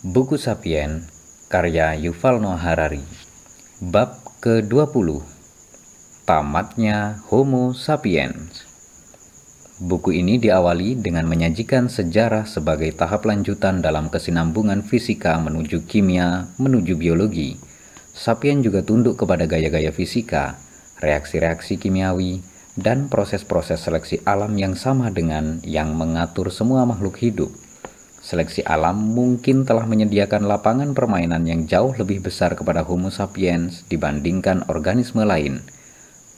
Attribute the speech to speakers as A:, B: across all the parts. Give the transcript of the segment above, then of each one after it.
A: Buku Sapien, karya Yuval Noah Harari Bab ke-20 Tamatnya Homo Sapiens Buku ini diawali dengan menyajikan sejarah sebagai tahap lanjutan dalam kesinambungan fisika menuju kimia menuju biologi. Sapien juga tunduk kepada gaya-gaya fisika, reaksi-reaksi kimiawi, dan proses-proses seleksi alam yang sama dengan yang mengatur semua makhluk hidup. Seleksi alam mungkin telah menyediakan lapangan permainan yang jauh lebih besar kepada Homo sapiens dibandingkan organisme lain.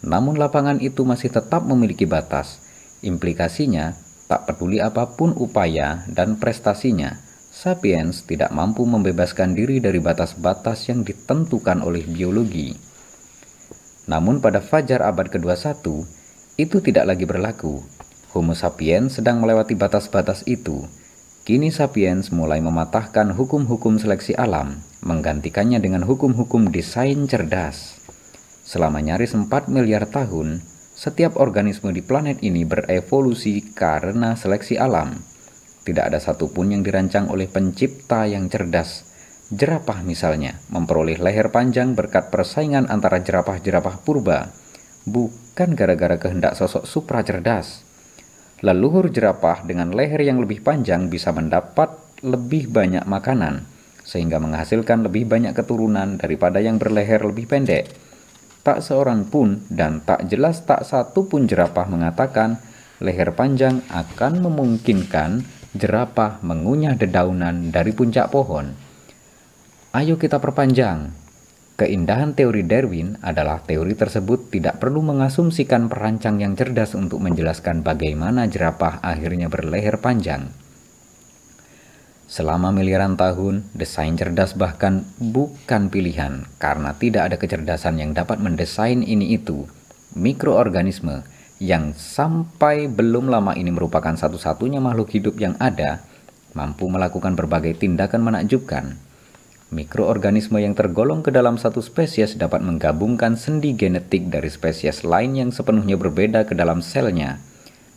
A: Namun lapangan itu masih tetap memiliki batas. Implikasinya, tak peduli apa pun upaya dan prestasinya, sapiens tidak mampu membebaskan diri dari batas-batas yang ditentukan oleh biologi. Namun pada fajar abad ke-21, itu tidak lagi berlaku. Homo sapiens sedang melewati batas-batas itu Kini sapiens mulai mematahkan hukum-hukum seleksi alam, menggantikannya dengan hukum-hukum desain cerdas. Selama nyaris 4 miliar tahun, setiap organisme di planet ini berevolusi karena seleksi alam. Tidak ada satupun yang dirancang oleh pencipta yang cerdas. Jerapah misalnya, memperoleh leher panjang berkat persaingan antara jerapah-jerapah purba, bukan gara-gara kehendak sosok supra cerdas leluhur jerapah dengan leher yang lebih panjang bisa mendapat lebih banyak makanan, sehingga menghasilkan lebih banyak keturunan daripada yang berleher lebih pendek. Tak seorang pun dan tak jelas tak satu pun jerapah mengatakan leher panjang akan memungkinkan jerapah mengunyah dedaunan dari puncak pohon. Ayo kita perpanjang, Keindahan teori Darwin adalah teori tersebut tidak perlu mengasumsikan perancang yang cerdas untuk menjelaskan bagaimana jerapah akhirnya berleher panjang. Selama miliaran tahun, desain cerdas bahkan bukan pilihan karena tidak ada kecerdasan yang dapat mendesain ini itu. Mikroorganisme yang sampai belum lama ini merupakan satu-satunya makhluk hidup yang ada, mampu melakukan berbagai tindakan menakjubkan Mikroorganisme yang tergolong ke dalam satu spesies dapat menggabungkan sendi genetik dari spesies lain yang sepenuhnya berbeda ke dalam selnya,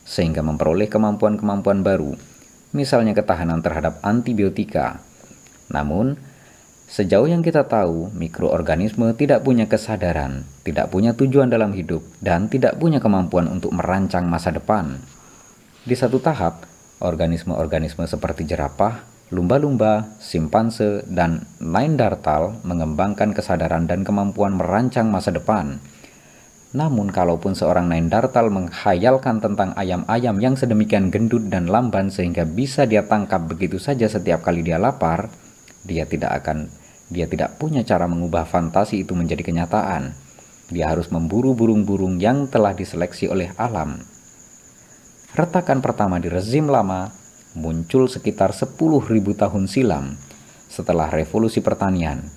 A: sehingga memperoleh kemampuan-kemampuan baru, misalnya ketahanan terhadap antibiotika. Namun, sejauh yang kita tahu, mikroorganisme tidak punya kesadaran, tidak punya tujuan dalam hidup, dan tidak punya kemampuan untuk merancang masa depan. Di satu tahap, organisme-organisme seperti jerapah, Lumba-lumba, simpanse, dan Neanderthal mengembangkan kesadaran dan kemampuan merancang masa depan. Namun kalaupun seorang Neanderthal menghayalkan tentang ayam-ayam yang sedemikian gendut dan lamban sehingga bisa dia tangkap begitu saja setiap kali dia lapar, dia tidak akan dia tidak punya cara mengubah fantasi itu menjadi kenyataan. Dia harus memburu burung-burung yang telah diseleksi oleh alam. Retakan pertama di rezim lama muncul sekitar 10.000 tahun silam setelah revolusi pertanian.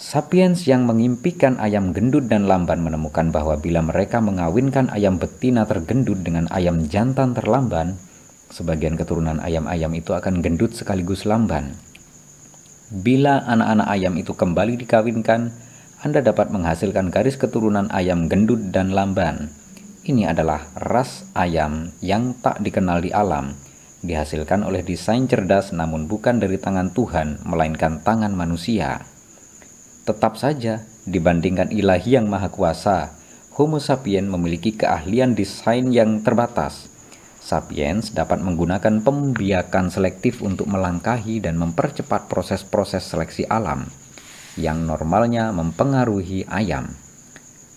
A: Sapiens yang mengimpikan ayam gendut dan lamban menemukan bahwa bila mereka mengawinkan ayam betina tergendut dengan ayam jantan terlamban, sebagian keturunan ayam-ayam itu akan gendut sekaligus lamban. Bila anak-anak ayam itu kembali dikawinkan, Anda dapat menghasilkan garis keturunan ayam gendut dan lamban. Ini adalah ras ayam yang tak dikenal di alam, dihasilkan oleh desain cerdas namun bukan dari tangan Tuhan, melainkan tangan manusia. Tetap saja, dibandingkan ilahi yang maha kuasa, Homo sapiens memiliki keahlian desain yang terbatas. Sapiens dapat menggunakan pembiakan selektif untuk melangkahi dan mempercepat proses-proses seleksi alam yang normalnya mempengaruhi ayam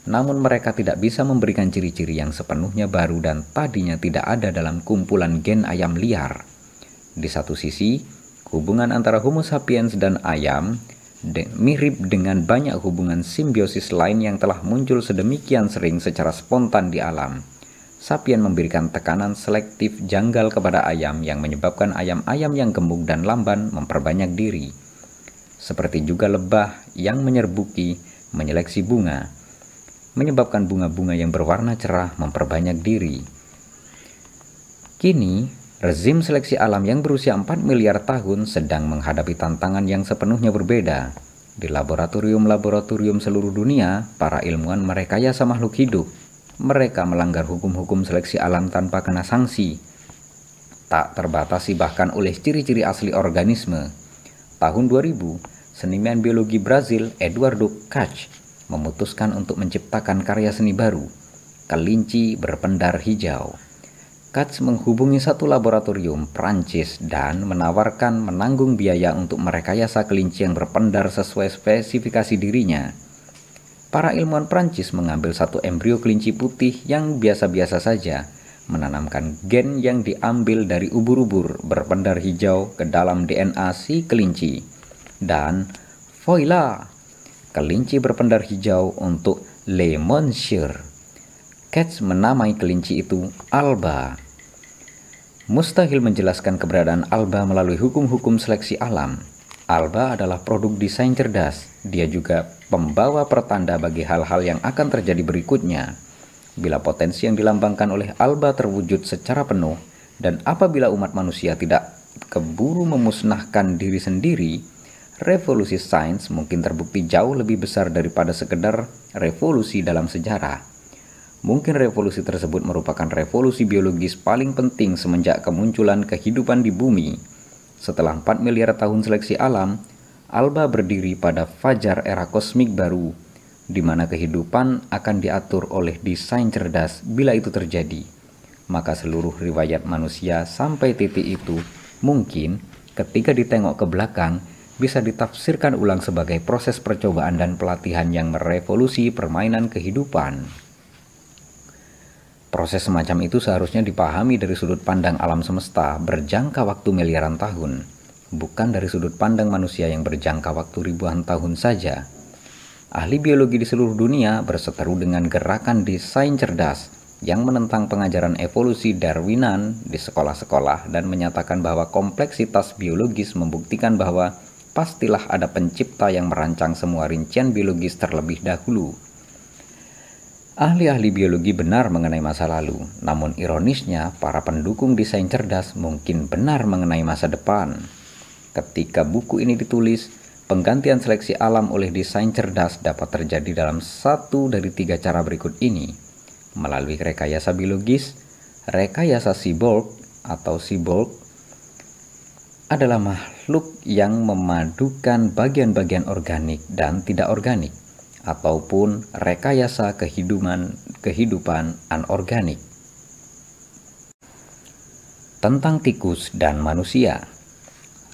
A: namun mereka tidak bisa memberikan ciri-ciri yang sepenuhnya baru dan tadinya tidak ada dalam kumpulan gen ayam liar. Di satu sisi, hubungan antara Homo sapiens dan ayam de mirip dengan banyak hubungan simbiosis lain yang telah muncul sedemikian sering secara spontan di alam. Sapien memberikan tekanan selektif janggal kepada ayam yang menyebabkan ayam-ayam yang gemuk dan lamban memperbanyak diri. Seperti juga lebah yang menyerbuki menyeleksi bunga menyebabkan bunga-bunga yang berwarna cerah memperbanyak diri. Kini, rezim seleksi alam yang berusia 4 miliar tahun sedang menghadapi tantangan yang sepenuhnya berbeda. Di laboratorium-laboratorium seluruh dunia, para ilmuwan merekayasa makhluk hidup. Mereka melanggar hukum-hukum seleksi alam tanpa kena sanksi. Tak terbatasi bahkan oleh ciri-ciri asli organisme. tahun 2000, seniman biologi Brazil Eduardo Kach memutuskan untuk menciptakan karya seni baru, kelinci berpendar hijau. Katz menghubungi satu laboratorium Prancis dan menawarkan menanggung biaya untuk merekayasa kelinci yang berpendar sesuai spesifikasi dirinya. Para ilmuwan Prancis mengambil satu embrio kelinci putih yang biasa-biasa saja menanamkan gen yang diambil dari ubur-ubur berpendar hijau ke dalam DNA si kelinci. Dan voila, kelinci berpendar hijau untuk Le Monsieur. Katz menamai kelinci itu Alba. Mustahil menjelaskan keberadaan Alba melalui hukum-hukum seleksi alam. Alba adalah produk desain cerdas. Dia juga pembawa pertanda bagi hal-hal yang akan terjadi berikutnya bila potensi yang dilambangkan oleh Alba terwujud secara penuh, dan apabila umat manusia tidak keburu memusnahkan diri sendiri, revolusi sains mungkin terbukti jauh lebih besar daripada sekedar revolusi dalam sejarah. Mungkin revolusi tersebut merupakan revolusi biologis paling penting semenjak kemunculan kehidupan di bumi. Setelah 4 miliar tahun seleksi alam, Alba berdiri pada fajar era kosmik baru di mana kehidupan akan diatur oleh desain cerdas bila itu terjadi. Maka seluruh riwayat manusia sampai titik itu mungkin ketika ditengok ke belakang bisa ditafsirkan ulang sebagai proses percobaan dan pelatihan yang merevolusi permainan kehidupan. Proses semacam itu seharusnya dipahami dari sudut pandang alam semesta berjangka waktu miliaran tahun, bukan dari sudut pandang manusia yang berjangka waktu ribuan tahun saja. Ahli biologi di seluruh dunia berseteru dengan gerakan desain cerdas yang menentang pengajaran evolusi Darwinan di sekolah-sekolah dan menyatakan bahwa kompleksitas biologis membuktikan bahwa pastilah ada pencipta yang merancang semua rincian biologis terlebih dahulu. Ahli-ahli biologi benar mengenai masa lalu, namun ironisnya para pendukung desain cerdas mungkin benar mengenai masa depan. Ketika buku ini ditulis, Penggantian seleksi alam oleh desain cerdas dapat terjadi dalam satu dari tiga cara berikut ini. Melalui rekayasa biologis, rekayasa cyborg atau cyborg adalah makhluk yang memadukan bagian-bagian organik dan tidak organik, ataupun rekayasa kehidupan, kehidupan anorganik. Tentang tikus dan manusia.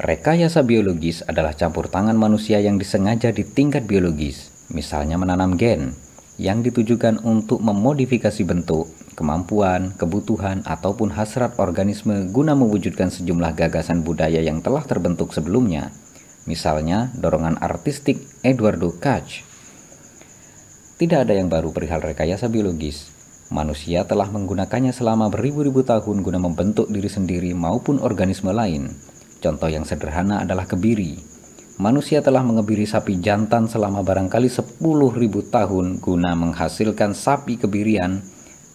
A: Rekayasa biologis adalah campur tangan manusia yang disengaja di tingkat biologis, misalnya menanam gen, yang ditujukan untuk memodifikasi bentuk, kemampuan, kebutuhan, ataupun hasrat organisme guna mewujudkan sejumlah gagasan budaya yang telah terbentuk sebelumnya, misalnya dorongan artistik Eduardo Kach. Tidak ada yang baru perihal rekayasa biologis. Manusia telah menggunakannya selama beribu-ribu tahun guna membentuk diri sendiri maupun organisme lain, Contoh yang sederhana adalah kebiri. Manusia telah mengebiri sapi jantan selama barangkali 10.000 tahun guna menghasilkan sapi kebirian.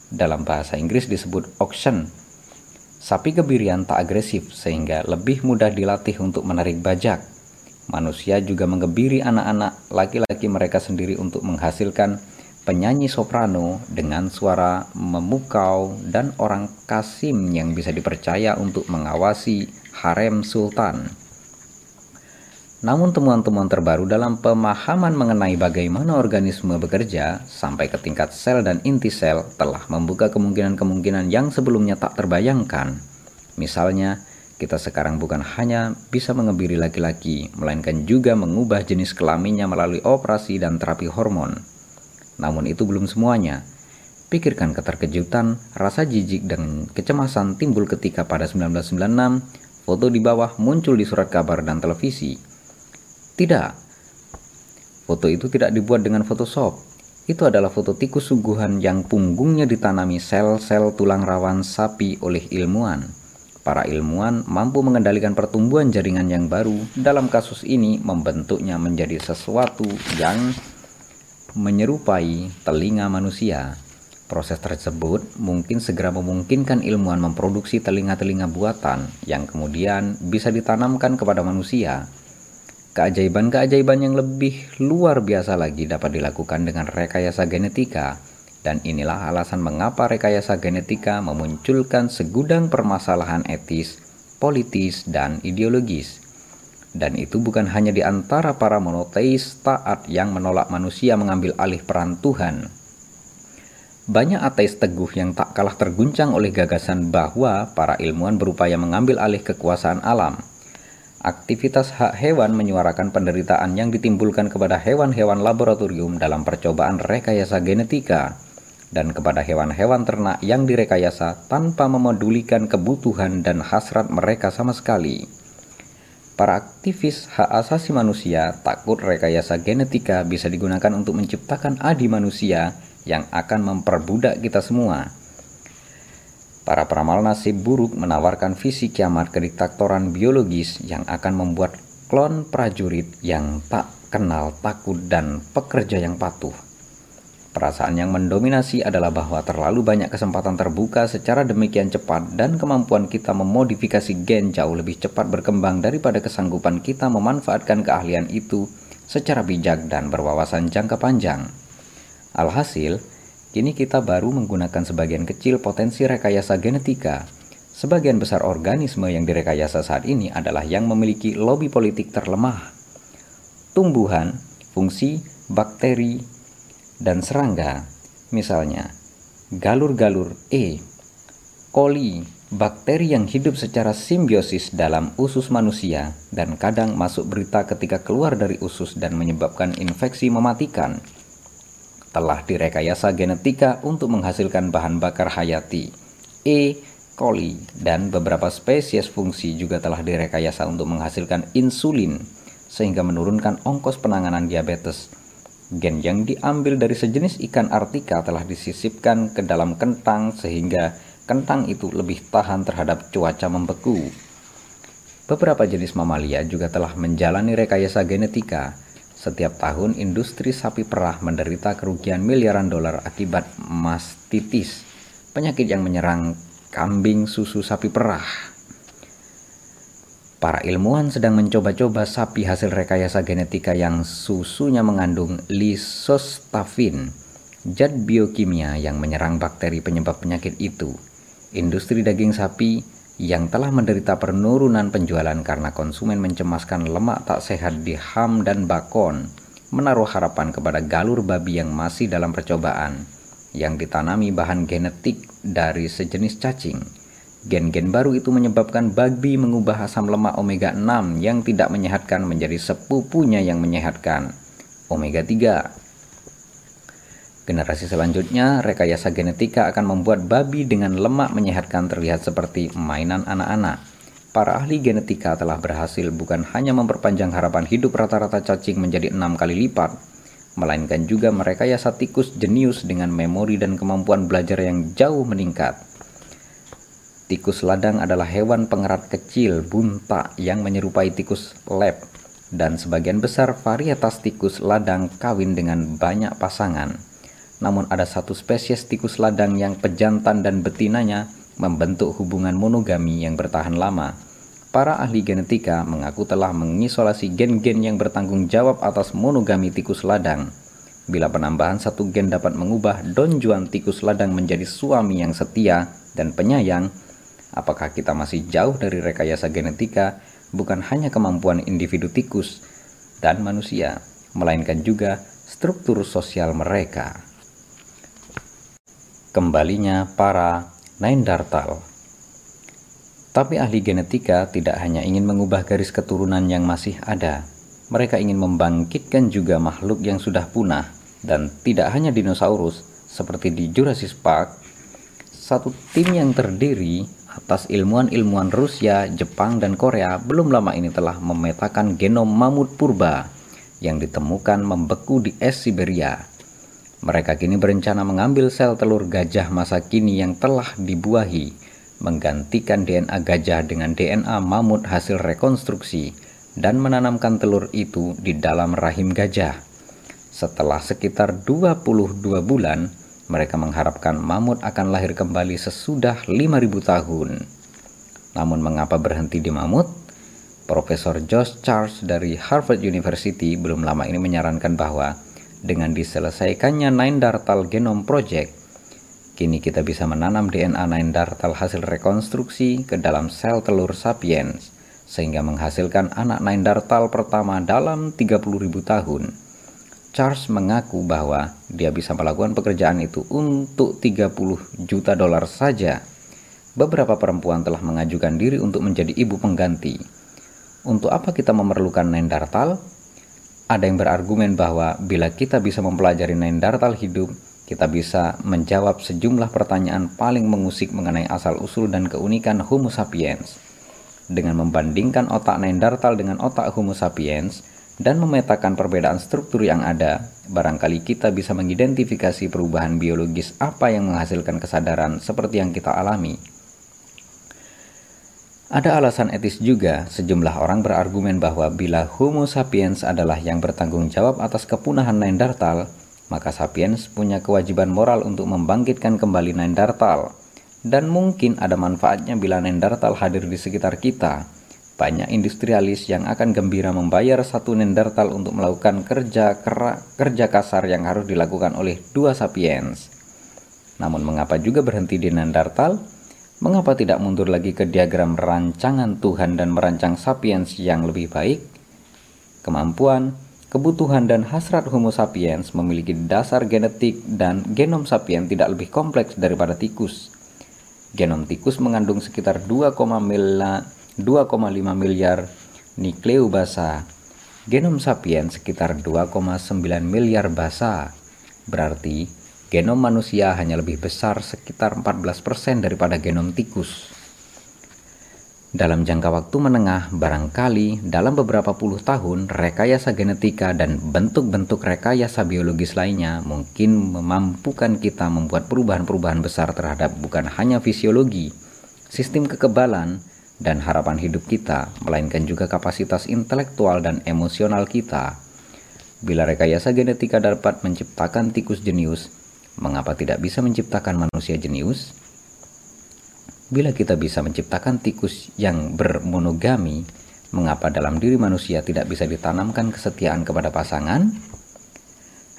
A: Dalam bahasa Inggris disebut auction. Sapi kebirian tak agresif sehingga lebih mudah dilatih untuk menarik bajak. Manusia juga mengebiri anak-anak laki-laki mereka sendiri untuk menghasilkan penyanyi soprano dengan suara memukau dan orang kasim yang bisa dipercaya untuk mengawasi harem sultan. Namun temuan-temuan terbaru dalam pemahaman mengenai bagaimana organisme bekerja sampai ke tingkat sel dan inti sel telah membuka kemungkinan-kemungkinan yang sebelumnya tak terbayangkan. Misalnya, kita sekarang bukan hanya bisa mengebiri laki-laki, melainkan juga mengubah jenis kelaminnya melalui operasi dan terapi hormon. Namun itu belum semuanya. Pikirkan keterkejutan, rasa jijik dan kecemasan timbul ketika pada 1996 Foto di bawah muncul di surat kabar dan televisi. Tidak. Foto itu tidak dibuat dengan Photoshop. Itu adalah foto tikus sungguhan yang punggungnya ditanami sel-sel tulang rawan sapi oleh ilmuwan. Para ilmuwan mampu mengendalikan pertumbuhan jaringan yang baru. Dalam kasus ini, membentuknya menjadi sesuatu yang menyerupai telinga manusia. Proses tersebut mungkin segera memungkinkan ilmuwan memproduksi telinga-telinga buatan yang kemudian bisa ditanamkan kepada manusia. Keajaiban-keajaiban yang lebih luar biasa lagi dapat dilakukan dengan rekayasa genetika, dan inilah alasan mengapa rekayasa genetika memunculkan segudang permasalahan etis, politis, dan ideologis. Dan itu bukan hanya di antara para monoteis taat yang menolak manusia mengambil alih peran Tuhan. Banyak ateis teguh yang tak kalah terguncang oleh gagasan bahwa para ilmuwan berupaya mengambil alih kekuasaan alam. Aktivitas hak hewan menyuarakan penderitaan yang ditimbulkan kepada hewan-hewan laboratorium dalam percobaan rekayasa genetika dan kepada hewan-hewan ternak yang direkayasa tanpa memedulikan kebutuhan dan hasrat mereka sama sekali. Para aktivis hak asasi manusia takut rekayasa genetika bisa digunakan untuk menciptakan adi manusia yang akan memperbudak kita semua. Para peramal nasib buruk menawarkan visi kiamat kediktatoran biologis yang akan membuat klon prajurit yang tak kenal takut dan pekerja yang patuh. Perasaan yang mendominasi adalah bahwa terlalu banyak kesempatan terbuka secara demikian cepat dan kemampuan kita memodifikasi gen jauh lebih cepat berkembang daripada kesanggupan kita memanfaatkan keahlian itu secara bijak dan berwawasan jangka panjang. Alhasil, kini kita baru menggunakan sebagian kecil potensi rekayasa genetika. Sebagian besar organisme yang direkayasa saat ini adalah yang memiliki lobby politik terlemah. Tumbuhan, fungsi, bakteri, dan serangga, misalnya galur-galur E. coli, bakteri yang hidup secara simbiosis dalam usus manusia dan kadang masuk berita ketika keluar dari usus dan menyebabkan infeksi mematikan, telah direkayasa genetika untuk menghasilkan bahan bakar hayati. E. coli dan beberapa spesies fungsi juga telah direkayasa untuk menghasilkan insulin sehingga menurunkan ongkos penanganan diabetes Gen yang diambil dari sejenis ikan artika telah disisipkan ke dalam kentang sehingga kentang itu lebih tahan terhadap cuaca membeku. Beberapa jenis mamalia juga telah menjalani rekayasa genetika. Setiap tahun industri sapi perah menderita kerugian miliaran dolar akibat mastitis, penyakit yang menyerang kambing susu sapi perah. Para ilmuwan sedang mencoba-coba sapi hasil rekayasa genetika yang susunya mengandung lisostafin, zat biokimia yang menyerang bakteri penyebab penyakit itu. Industri daging sapi yang telah menderita penurunan penjualan karena konsumen mencemaskan lemak tak sehat di ham dan bakon, menaruh harapan kepada galur babi yang masih dalam percobaan, yang ditanami bahan genetik dari sejenis cacing Gen-gen baru itu menyebabkan babi mengubah asam lemak omega 6 yang tidak menyehatkan menjadi sepupunya yang menyehatkan, omega 3. Generasi selanjutnya, rekayasa genetika akan membuat babi dengan lemak menyehatkan terlihat seperti mainan anak-anak. Para ahli genetika telah berhasil bukan hanya memperpanjang harapan hidup rata-rata cacing menjadi enam kali lipat, melainkan juga merekayasa tikus jenius dengan memori dan kemampuan belajar yang jauh meningkat. Tikus ladang adalah hewan pengerat kecil bunta yang menyerupai tikus lab dan sebagian besar varietas tikus ladang kawin dengan banyak pasangan. Namun ada satu spesies tikus ladang yang pejantan dan betinanya membentuk hubungan monogami yang bertahan lama. Para ahli genetika mengaku telah mengisolasi gen-gen yang bertanggung jawab atas monogami tikus ladang. Bila penambahan satu gen dapat mengubah donjuan tikus ladang menjadi suami yang setia dan penyayang, apakah kita masih jauh dari rekayasa genetika bukan hanya kemampuan individu tikus dan manusia, melainkan juga struktur sosial mereka. Kembalinya para Neanderthal. Tapi ahli genetika tidak hanya ingin mengubah garis keturunan yang masih ada, mereka ingin membangkitkan juga makhluk yang sudah punah dan tidak hanya dinosaurus seperti di Jurassic Park. Satu tim yang terdiri atas ilmuwan-ilmuwan Rusia, Jepang, dan Korea belum lama ini telah memetakan genom mamut purba yang ditemukan membeku di es Siberia. Mereka kini berencana mengambil sel telur gajah masa kini yang telah dibuahi, menggantikan DNA gajah dengan DNA mamut hasil rekonstruksi, dan menanamkan telur itu di dalam rahim gajah. Setelah sekitar 22 bulan, mereka mengharapkan mamut akan lahir kembali sesudah 5000 tahun. Namun mengapa berhenti di mamut? Profesor Josh Charles dari Harvard University belum lama ini menyarankan bahwa dengan diselesaikannya Neanderthal Genome Project, kini kita bisa menanam DNA Neanderthal hasil rekonstruksi ke dalam sel telur sapiens, sehingga menghasilkan anak Neanderthal pertama dalam 30.000 tahun. Charles mengaku bahwa dia bisa melakukan pekerjaan itu untuk 30 juta dolar saja. Beberapa perempuan telah mengajukan diri untuk menjadi ibu pengganti. Untuk apa kita memerlukan Neanderthal? Ada yang berargumen bahwa bila kita bisa mempelajari Neanderthal hidup, kita bisa menjawab sejumlah pertanyaan paling mengusik mengenai asal-usul dan keunikan Homo sapiens. Dengan membandingkan otak Neanderthal dengan otak Homo sapiens dan memetakan perbedaan struktur yang ada, barangkali kita bisa mengidentifikasi perubahan biologis apa yang menghasilkan kesadaran seperti yang kita alami. Ada alasan etis juga, sejumlah orang berargumen bahwa bila Homo sapiens adalah yang bertanggung jawab atas kepunahan Neanderthal, maka sapiens punya kewajiban moral untuk membangkitkan kembali Neanderthal. Dan mungkin ada manfaatnya bila Neanderthal hadir di sekitar kita. Banyak industrialis yang akan gembira membayar satu Neanderthal untuk melakukan kerja kera, kerja kasar yang harus dilakukan oleh dua sapiens. Namun mengapa juga berhenti di Neanderthal? Mengapa tidak mundur lagi ke diagram rancangan Tuhan dan merancang sapiens yang lebih baik? Kemampuan, Kebutuhan dan hasrat Homo sapiens memiliki dasar genetik dan genom sapiens tidak lebih kompleks daripada tikus. Genom tikus mengandung sekitar 2,5 miliar nukleobasa. Genom sapiens sekitar 2,9 miliar basa. Berarti genom manusia hanya lebih besar sekitar 14% daripada genom tikus. Dalam jangka waktu menengah, barangkali dalam beberapa puluh tahun, rekayasa genetika dan bentuk-bentuk rekayasa biologis lainnya mungkin memampukan kita membuat perubahan-perubahan besar terhadap bukan hanya fisiologi, sistem kekebalan, dan harapan hidup kita, melainkan juga kapasitas intelektual dan emosional kita. Bila rekayasa genetika dapat menciptakan tikus jenius, mengapa tidak bisa menciptakan manusia jenius? Bila kita bisa menciptakan tikus yang bermonogami, mengapa dalam diri manusia tidak bisa ditanamkan kesetiaan kepada pasangan?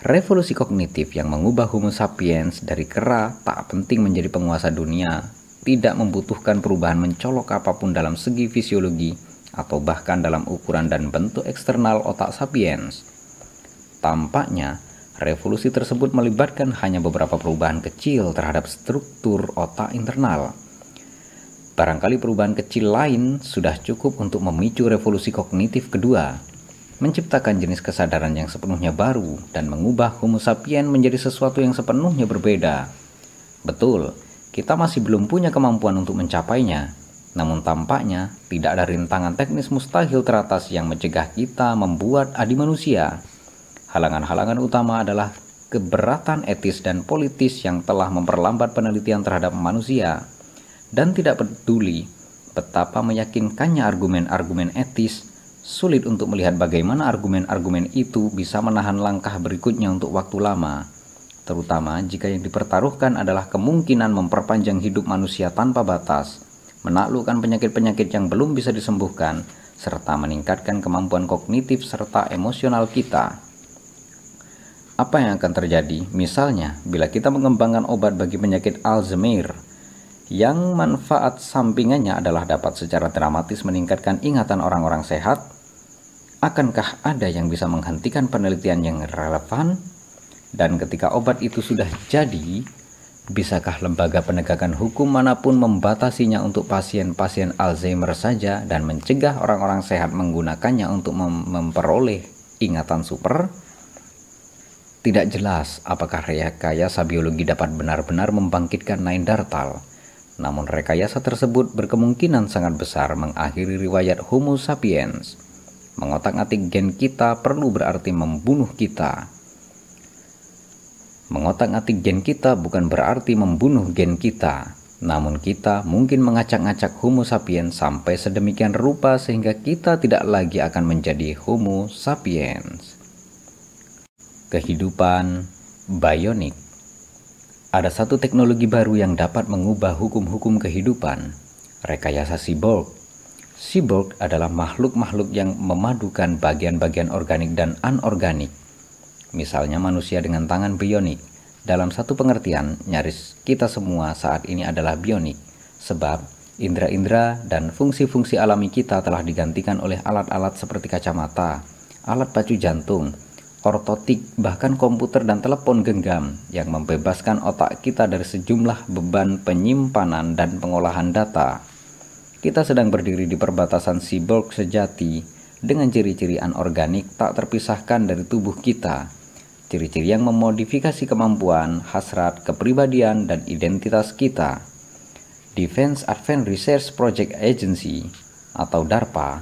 A: Revolusi kognitif yang mengubah Homo sapiens dari kera tak penting menjadi penguasa dunia, tidak membutuhkan perubahan mencolok apa pun dalam segi fisiologi atau bahkan dalam ukuran dan bentuk eksternal otak sapiens. Tampaknya, revolusi tersebut melibatkan hanya beberapa perubahan kecil terhadap struktur otak internal Barangkali perubahan kecil lain sudah cukup untuk memicu revolusi kognitif kedua, menciptakan jenis kesadaran yang sepenuhnya baru dan mengubah Homo sapiens menjadi sesuatu yang sepenuhnya berbeda. Betul, kita masih belum punya kemampuan untuk mencapainya, namun tampaknya tidak ada rintangan teknis mustahil teratas yang mencegah kita membuat adi manusia. Halangan-halangan utama adalah keberatan etis dan politis yang telah memperlambat penelitian terhadap manusia dan tidak peduli betapa meyakinkannya argumen-argumen etis, sulit untuk melihat bagaimana argumen-argumen itu bisa menahan langkah berikutnya untuk waktu lama, terutama jika yang dipertaruhkan adalah kemungkinan memperpanjang hidup manusia tanpa batas, menaklukkan penyakit-penyakit yang belum bisa disembuhkan, serta meningkatkan kemampuan kognitif serta emosional kita. Apa yang akan terjadi? Misalnya, bila kita mengembangkan obat bagi penyakit Alzheimer, yang manfaat sampingannya adalah dapat secara dramatis meningkatkan ingatan orang-orang sehat, akankah ada yang bisa menghentikan penelitian yang relevan? Dan ketika obat itu sudah jadi, bisakah lembaga penegakan hukum mana pun membatasinya untuk pasien-pasien Alzheimer saja dan mencegah orang-orang sehat menggunakannya untuk mem memperoleh ingatan super? Tidak jelas apakah rekayasa biologi dapat benar-benar membangkitkan Neanderthal namun rekayasa tersebut berkemungkinan sangat besar mengakhiri riwayat Homo sapiens. Mengotak-atik gen kita perlu berarti membunuh kita. Mengotak-atik gen kita bukan berarti membunuh gen kita, namun kita mungkin mengacak-ngacak Homo sapiens sampai sedemikian rupa sehingga kita tidak lagi akan menjadi Homo sapiens. Kehidupan bionik ada satu teknologi baru yang dapat mengubah hukum-hukum kehidupan, rekayasa cyborg. Cyborg adalah makhluk-makhluk yang memadukan bagian-bagian organik dan anorganik. Misalnya manusia dengan tangan bionik. Dalam satu pengertian, nyaris kita semua saat ini adalah bionik, sebab Indra-indra dan fungsi-fungsi alami kita telah digantikan oleh alat-alat seperti kacamata, alat pacu jantung, ortotik, bahkan komputer dan telepon genggam yang membebaskan otak kita dari sejumlah beban penyimpanan dan pengolahan data. Kita sedang berdiri di perbatasan cyborg sejati dengan ciri-ciri anorganik tak terpisahkan dari tubuh kita. Ciri-ciri yang memodifikasi kemampuan, hasrat, kepribadian, dan identitas kita. Defense Advanced Research Project Agency atau DARPA,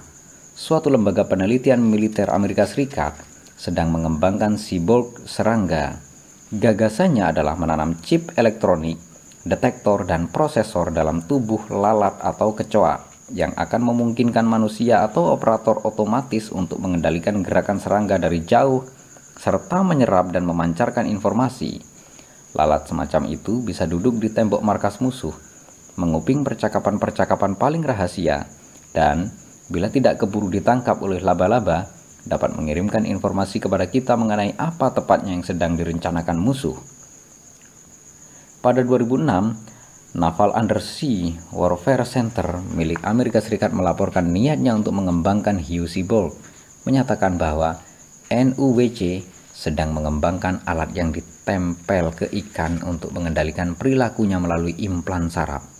A: suatu lembaga penelitian militer Amerika Serikat, sedang mengembangkan cyborg serangga. Gagasannya adalah menanam chip elektronik, detektor, dan prosesor dalam tubuh lalat atau kecoa yang akan memungkinkan manusia atau operator otomatis untuk mengendalikan gerakan serangga dari jauh serta menyerap dan memancarkan informasi. Lalat semacam itu bisa duduk di tembok markas musuh menguping percakapan-percakapan paling rahasia, dan bila tidak keburu ditangkap oleh laba-laba, dapat mengirimkan informasi kepada kita mengenai apa tepatnya yang sedang direncanakan musuh. Pada 2006, Naval Undersea Warfare Center milik Amerika Serikat melaporkan niatnya untuk mengembangkan Hiu Cyborg, menyatakan bahwa NUWC sedang mengembangkan alat yang ditempel ke ikan untuk mengendalikan perilakunya melalui implan saraf.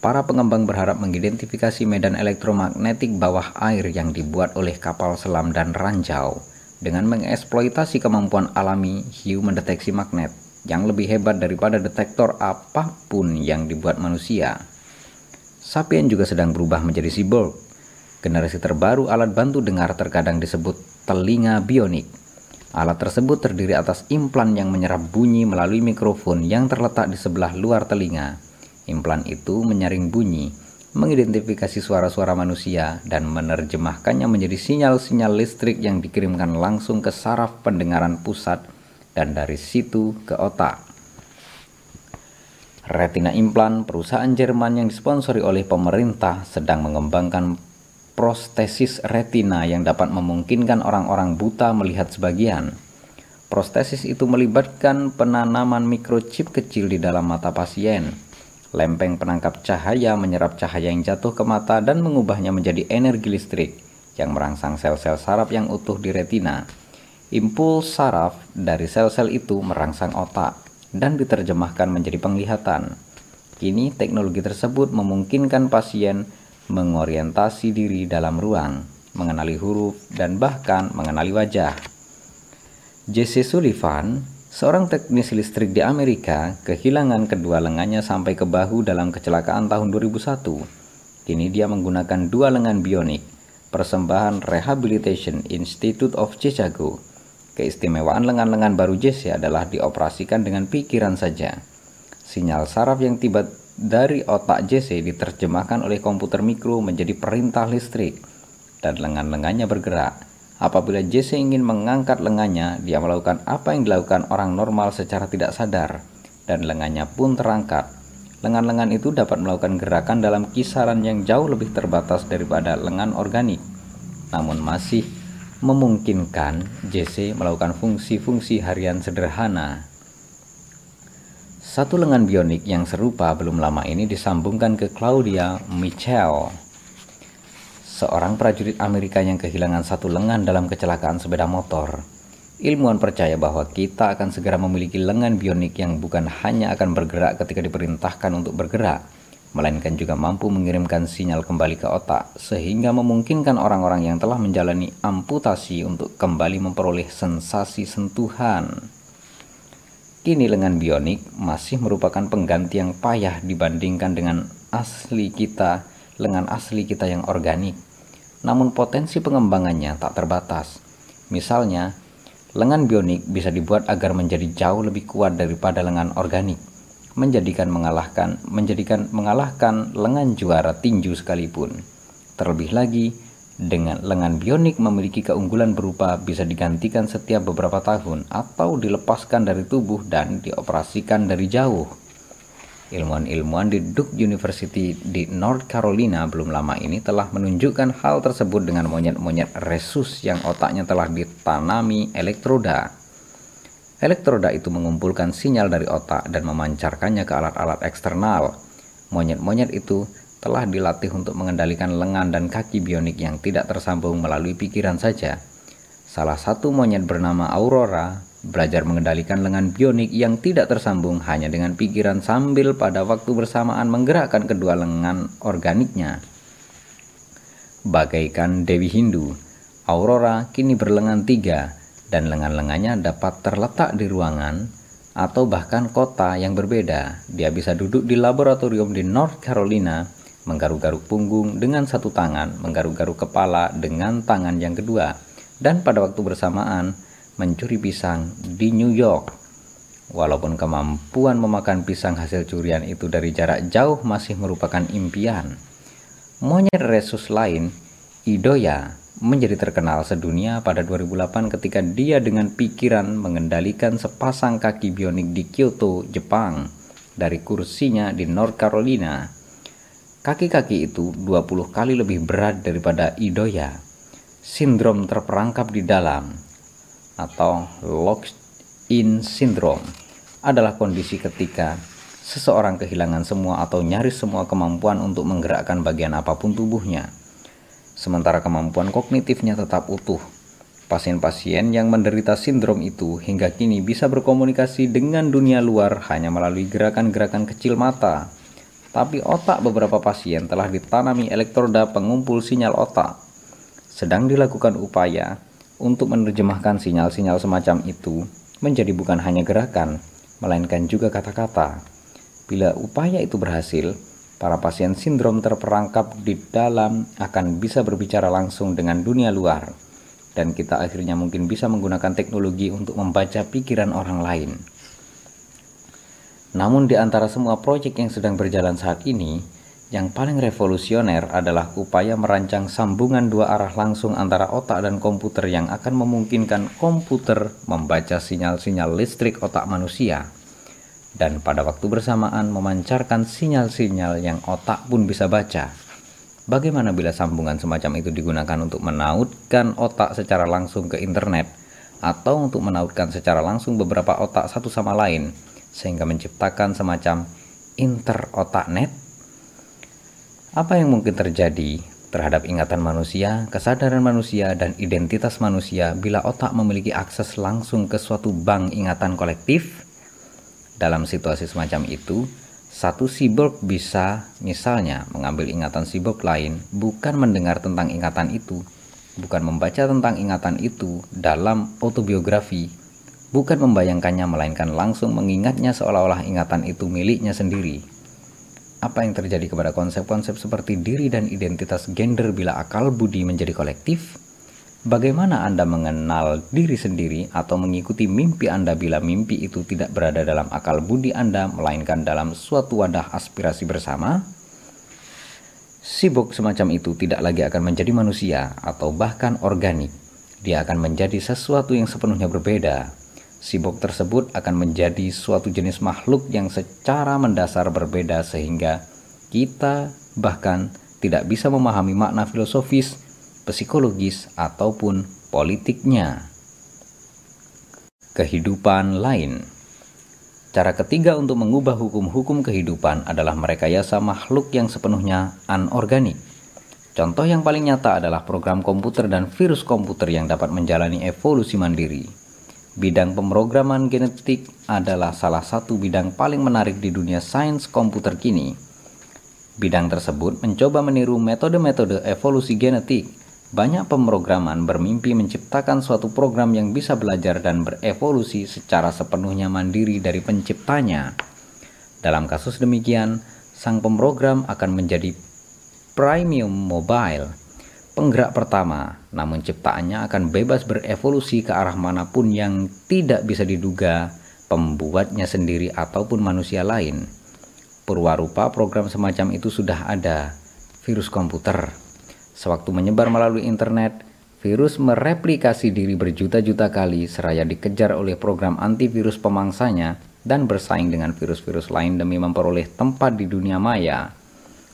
A: Para pengembang berharap mengidentifikasi medan elektromagnetik bawah air yang dibuat oleh kapal selam dan ranjau dengan mengeksploitasi kemampuan alami hiu mendeteksi magnet yang lebih hebat daripada detektor apa pun yang dibuat manusia. Sapien juga sedang berubah menjadi cyborg. Generasi terbaru alat bantu dengar terkadang disebut telinga bionik. Alat tersebut terdiri atas implan yang menyerap bunyi melalui mikrofon yang terletak di sebelah luar telinga Implan itu menyaring bunyi, mengidentifikasi suara-suara manusia, dan menerjemahkannya menjadi sinyal-sinyal listrik yang dikirimkan langsung ke saraf pendengaran pusat dan dari situ ke otak. Retina Implan, perusahaan Jerman yang disponsori oleh pemerintah, sedang mengembangkan prostesis retina yang dapat memungkinkan orang-orang buta melihat sebagian. Prostesis itu melibatkan penanaman mikrochip kecil di dalam mata pasien Lempeng penangkap cahaya menyerap cahaya yang jatuh ke mata dan mengubahnya menjadi energi listrik yang merangsang sel-sel saraf yang utuh di retina. Impuls saraf dari sel-sel itu merangsang otak dan diterjemahkan menjadi penglihatan. Kini teknologi tersebut memungkinkan pasien mengorientasi diri dalam ruang, mengenali huruf, dan bahkan mengenali wajah. Jesse Sullivan Seorang teknis listrik di Amerika kehilangan kedua lengannya sampai ke bahu dalam kecelakaan tahun 2001. Kini dia menggunakan dua lengan bionik, persembahan Rehabilitation Institute of Chicago. Keistimewaan lengan-lengan baru Jesse adalah dioperasikan dengan pikiran saja. Sinyal saraf yang tiba dari otak Jesse diterjemahkan oleh komputer mikro menjadi perintah listrik, dan lengan-lengannya bergerak Apabila Jesse ingin mengangkat lengannya, dia melakukan apa yang dilakukan orang normal secara tidak sadar, dan lengannya pun terangkat. Lengan-lengan itu dapat melakukan gerakan dalam kisaran yang jauh lebih terbatas daripada lengan organik, namun masih memungkinkan Jesse melakukan fungsi-fungsi harian sederhana. Satu lengan bionik yang serupa belum lama ini disambungkan ke Claudia Michel seorang prajurit Amerika yang kehilangan satu lengan dalam kecelakaan sepeda motor. Ilmuwan percaya bahwa kita akan segera memiliki lengan bionik yang bukan hanya akan bergerak ketika diperintahkan untuk bergerak, melainkan juga mampu mengirimkan sinyal kembali ke otak, sehingga memungkinkan orang-orang yang telah menjalani amputasi untuk kembali memperoleh sensasi sentuhan. Kini lengan bionik masih merupakan pengganti yang payah dibandingkan dengan asli kita, lengan asli kita yang organik namun potensi pengembangannya tak terbatas. Misalnya, lengan bionik bisa dibuat agar menjadi jauh lebih kuat daripada lengan organik, menjadikan mengalahkan menjadikan mengalahkan lengan juara tinju sekalipun. Terlebih lagi, dengan lengan bionik memiliki keunggulan berupa bisa digantikan setiap beberapa tahun atau dilepaskan dari tubuh dan dioperasikan dari jauh. Ilmuwan-ilmuwan di Duke University di North Carolina belum lama ini telah menunjukkan hal tersebut dengan monyet-monyet resus yang otaknya telah ditanami elektroda. Elektroda itu mengumpulkan sinyal dari otak dan memancarkannya ke alat-alat eksternal. Monyet-monyet itu telah dilatih untuk mengendalikan lengan dan kaki bionik yang tidak tersambung melalui pikiran saja. Salah satu monyet bernama Aurora belajar mengendalikan lengan bionik yang tidak tersambung hanya dengan pikiran sambil pada waktu bersamaan menggerakkan kedua lengan organiknya. Bagaikan Dewi Hindu, Aurora kini berlengan tiga dan lengan-lengannya dapat terletak di ruangan atau bahkan kota yang berbeda. Dia bisa duduk di laboratorium di North Carolina, menggaruk-garuk punggung dengan satu tangan, menggaruk-garuk kepala dengan tangan yang kedua, dan pada waktu bersamaan mencuri pisang di New York. Walaupun kemampuan memakan pisang hasil curian itu dari jarak jauh masih merupakan impian. Monyet resus lain, Idoya, menjadi terkenal sedunia pada 2008 ketika dia dengan pikiran mengendalikan sepasang kaki bionik di Kyoto, Jepang dari kursinya di North Carolina. Kaki-kaki itu 20 kali lebih berat daripada Idoya. Sindrom terperangkap di dalam atau locked in syndrome adalah kondisi ketika seseorang kehilangan semua atau nyaris semua kemampuan untuk menggerakkan bagian apa pun tubuhnya sementara kemampuan kognitifnya tetap utuh. Pasien-pasien yang menderita sindrom itu hingga kini bisa berkomunikasi dengan dunia luar hanya melalui gerakan-gerakan kecil mata. Tapi otak beberapa pasien telah ditanami elektroda pengumpul sinyal otak. Sedang dilakukan upaya untuk menerjemahkan sinyal-sinyal semacam itu menjadi bukan hanya gerakan, melainkan juga kata-kata. Bila upaya itu berhasil, para pasien sindrom terperangkap di dalam akan bisa berbicara langsung dengan dunia luar, dan kita akhirnya mungkin bisa menggunakan teknologi untuk membaca pikiran orang lain. Namun, di antara semua proyek yang sedang berjalan saat ini, yang paling revolusioner adalah upaya merancang sambungan dua arah langsung antara otak dan komputer yang akan memungkinkan komputer membaca sinyal-sinyal listrik otak manusia dan pada waktu bersamaan memancarkan sinyal-sinyal yang otak pun bisa baca. Bagaimana bila sambungan semacam itu digunakan untuk menautkan otak secara langsung ke internet atau untuk menautkan secara langsung beberapa otak satu sama lain sehingga menciptakan semacam interotak net? Apa yang mungkin terjadi terhadap ingatan manusia, kesadaran manusia, dan identitas manusia bila otak memiliki akses langsung ke suatu bank ingatan kolektif? Dalam situasi semacam itu, satu cyborg bisa misalnya mengambil ingatan cyborg lain, bukan mendengar tentang ingatan itu, bukan membaca tentang ingatan itu dalam autobiografi, bukan membayangkannya melainkan langsung mengingatnya seolah-olah ingatan itu miliknya sendiri. Apa yang terjadi kepada konsep-konsep seperti diri dan identitas gender bila akal budi menjadi kolektif? Bagaimana Anda mengenal diri sendiri atau mengikuti mimpi Anda bila mimpi itu tidak berada dalam akal budi Anda, melainkan dalam suatu wadah aspirasi bersama? Sibuk semacam itu tidak lagi akan menjadi manusia atau bahkan organik. Dia akan menjadi sesuatu yang sepenuhnya berbeda. Sibuk tersebut akan menjadi suatu jenis makhluk yang secara mendasar berbeda sehingga kita bahkan tidak bisa memahami makna filosofis psikologis, ataupun politiknya. Kehidupan lain Cara ketiga untuk mengubah hukum-hukum kehidupan adalah merekayasa makhluk yang sepenuhnya anorganik. Contoh yang paling nyata adalah program komputer dan virus komputer yang dapat menjalani evolusi mandiri. Bidang pemrograman genetik adalah salah satu bidang paling menarik di dunia sains komputer kini. Bidang tersebut mencoba meniru metode-metode evolusi genetik banyak pemrograman bermimpi menciptakan suatu program yang bisa belajar dan berevolusi secara sepenuhnya mandiri dari penciptanya. Dalam kasus demikian, sang pemrogram akan menjadi premium mobile, penggerak pertama, namun ciptaannya akan bebas berevolusi ke arah mana pun yang tidak bisa diduga pembuatnya sendiri ataupun manusia lain. Purwarupa program semacam itu sudah ada, virus komputer Sewaktu menyebar melalui internet, virus mereplikasi diri berjuta-juta kali seraya dikejar oleh program antivirus pemangsanya dan bersaing dengan virus-virus lain demi memperoleh tempat di dunia maya.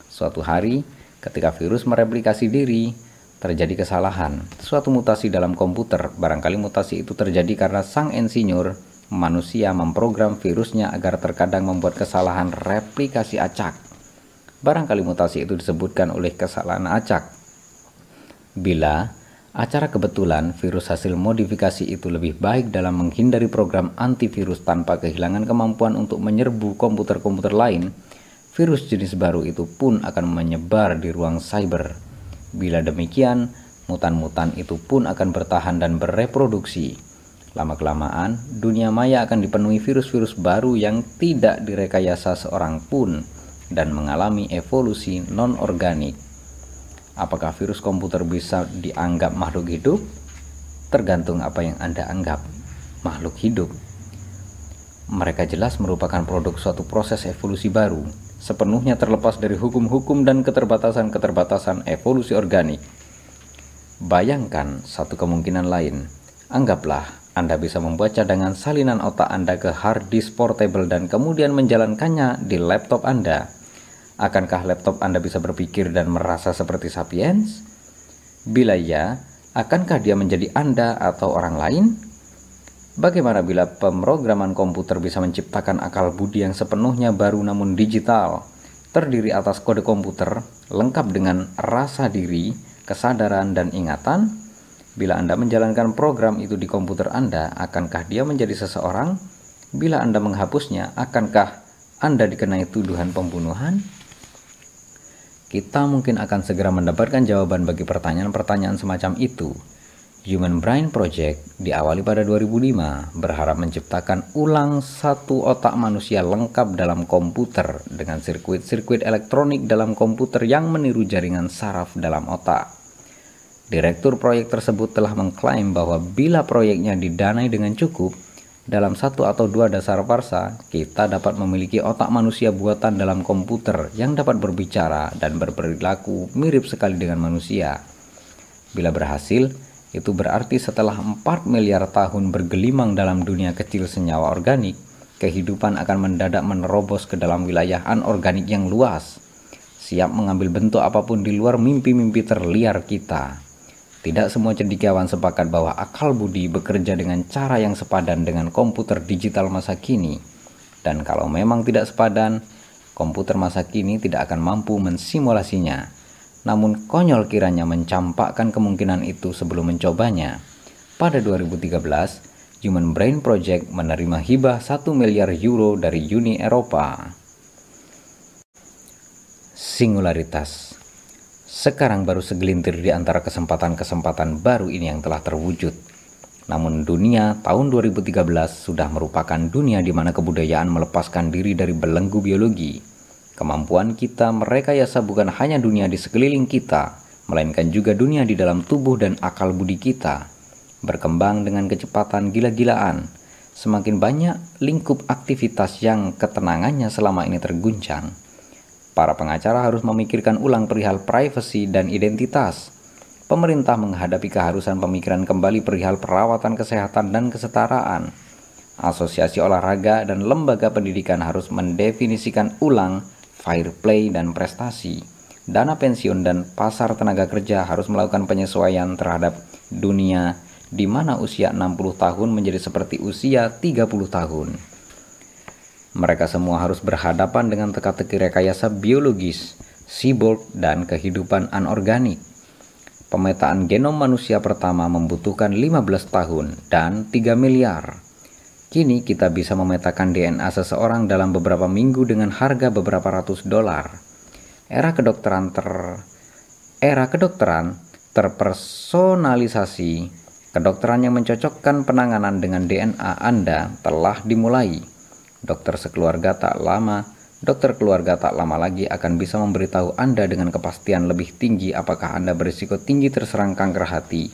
A: Suatu hari, ketika virus mereplikasi diri, terjadi kesalahan, suatu mutasi dalam komputer. Barangkali mutasi itu terjadi karena sang insinyur manusia memprogram virusnya agar terkadang membuat kesalahan replikasi acak. barangkali mutasi itu disebutkan oleh kesalahan acak. Bila acara kebetulan virus hasil modifikasi itu lebih baik dalam menghindari program antivirus tanpa kehilangan kemampuan untuk menyerbu komputer-komputer lain, virus jenis baru itu pun akan menyebar di ruang cyber. Bila demikian, mutan-mutan itu pun akan bertahan dan bereproduksi. Lama-kelamaan, dunia maya akan dipenuhi virus-virus baru yang tidak direkayasa seorang pun dan mengalami evolusi non-organik. Apakah virus komputer bisa dianggap makhluk hidup? Tergantung apa yang Anda anggap makhluk hidup. Mereka jelas merupakan produk suatu proses evolusi baru, sepenuhnya terlepas dari hukum-hukum dan keterbatasan-keterbatasan evolusi organik. Bayangkan satu kemungkinan lain. Anggaplah Anda bisa membuat cadangan salinan otak Anda ke hard disk portable dan kemudian menjalankannya di laptop Anda. Akankah laptop Anda bisa berpikir dan merasa seperti sapiens? Bila ya, akankah dia menjadi Anda atau orang lain? Bagaimana bila pemrograman komputer bisa menciptakan akal budi yang sepenuhnya baru namun digital, terdiri atas kode komputer, lengkap dengan rasa diri, kesadaran, dan ingatan? Bila Anda menjalankan program itu di komputer Anda, akankah dia menjadi seseorang? Bila Anda menghapusnya, akankah Anda dikenai tuduhan pembunuhan? kita mungkin akan segera mendapatkan jawaban bagi pertanyaan-pertanyaan semacam itu. Human Brain Project diawali pada 2005 berharap menciptakan ulang satu otak manusia lengkap dalam komputer dengan sirkuit-sirkuit elektronik dalam komputer yang meniru jaringan saraf dalam otak. Direktur proyek tersebut telah mengklaim bahwa bila proyeknya didanai dengan cukup, dalam satu atau dua dasar parsa, kita dapat memiliki otak manusia buatan dalam komputer yang dapat berbicara dan berperilaku mirip sekali dengan manusia. Bila berhasil, itu berarti setelah 4 miliar tahun bergelimang dalam dunia kecil senyawa organik, kehidupan akan mendadak menerobos ke dalam wilayah anorganik yang luas, siap mengambil bentuk apa pun di luar mimpi-mimpi terliar kita. Tidak semua cendekiawan sepakat bahwa akal budi bekerja dengan cara yang sepadan dengan komputer digital masa kini. Dan kalau memang tidak sepadan, komputer masa kini tidak akan mampu mensimulasinya. Namun konyol kiranya mencampakkan kemungkinan itu sebelum mencobanya. Pada 2013, Human Brain Project menerima hibah 1 miliar euro dari Uni Eropa. Singularitas sekarang baru segelintir di antara kesempatan-kesempatan baru ini yang telah terwujud. Namun dunia tahun 2013 sudah merupakan dunia di mana kebudayaan melepaskan diri dari belenggu biologi. Kemampuan kita merekayasa bukan hanya dunia di sekeliling kita, melainkan juga dunia di dalam tubuh dan akal budi kita. Berkembang dengan kecepatan gila-gilaan, semakin banyak lingkup aktivitas yang ketenangannya selama ini terguncang Para pengacara harus memikirkan ulang perihal privasi dan identitas. Pemerintah menghadapi keharusan pemikiran kembali perihal perawatan kesehatan dan kesetaraan. Asosiasi olahraga dan lembaga pendidikan harus mendefinisikan ulang fair play dan prestasi. Dana pensiun dan pasar tenaga kerja harus melakukan penyesuaian terhadap dunia di mana usia 60 tahun menjadi seperti usia 30 tahun. Mereka semua harus berhadapan dengan teka-teki rekayasa biologis, cyborg, dan kehidupan anorganik. Pemetaan genom manusia pertama membutuhkan 15 tahun dan 3 miliar. Kini kita bisa memetakan DNA seseorang dalam beberapa minggu dengan harga beberapa ratus dolar. Era kedokteran ter era kedokteran terpersonalisasi, kedokteran yang mencocokkan penanganan dengan DNA Anda telah dimulai. Dokter sekeluarga tak lama, dokter keluarga tak lama lagi akan bisa memberitahu Anda dengan kepastian lebih tinggi apakah Anda berisiko tinggi terserang kanker hati.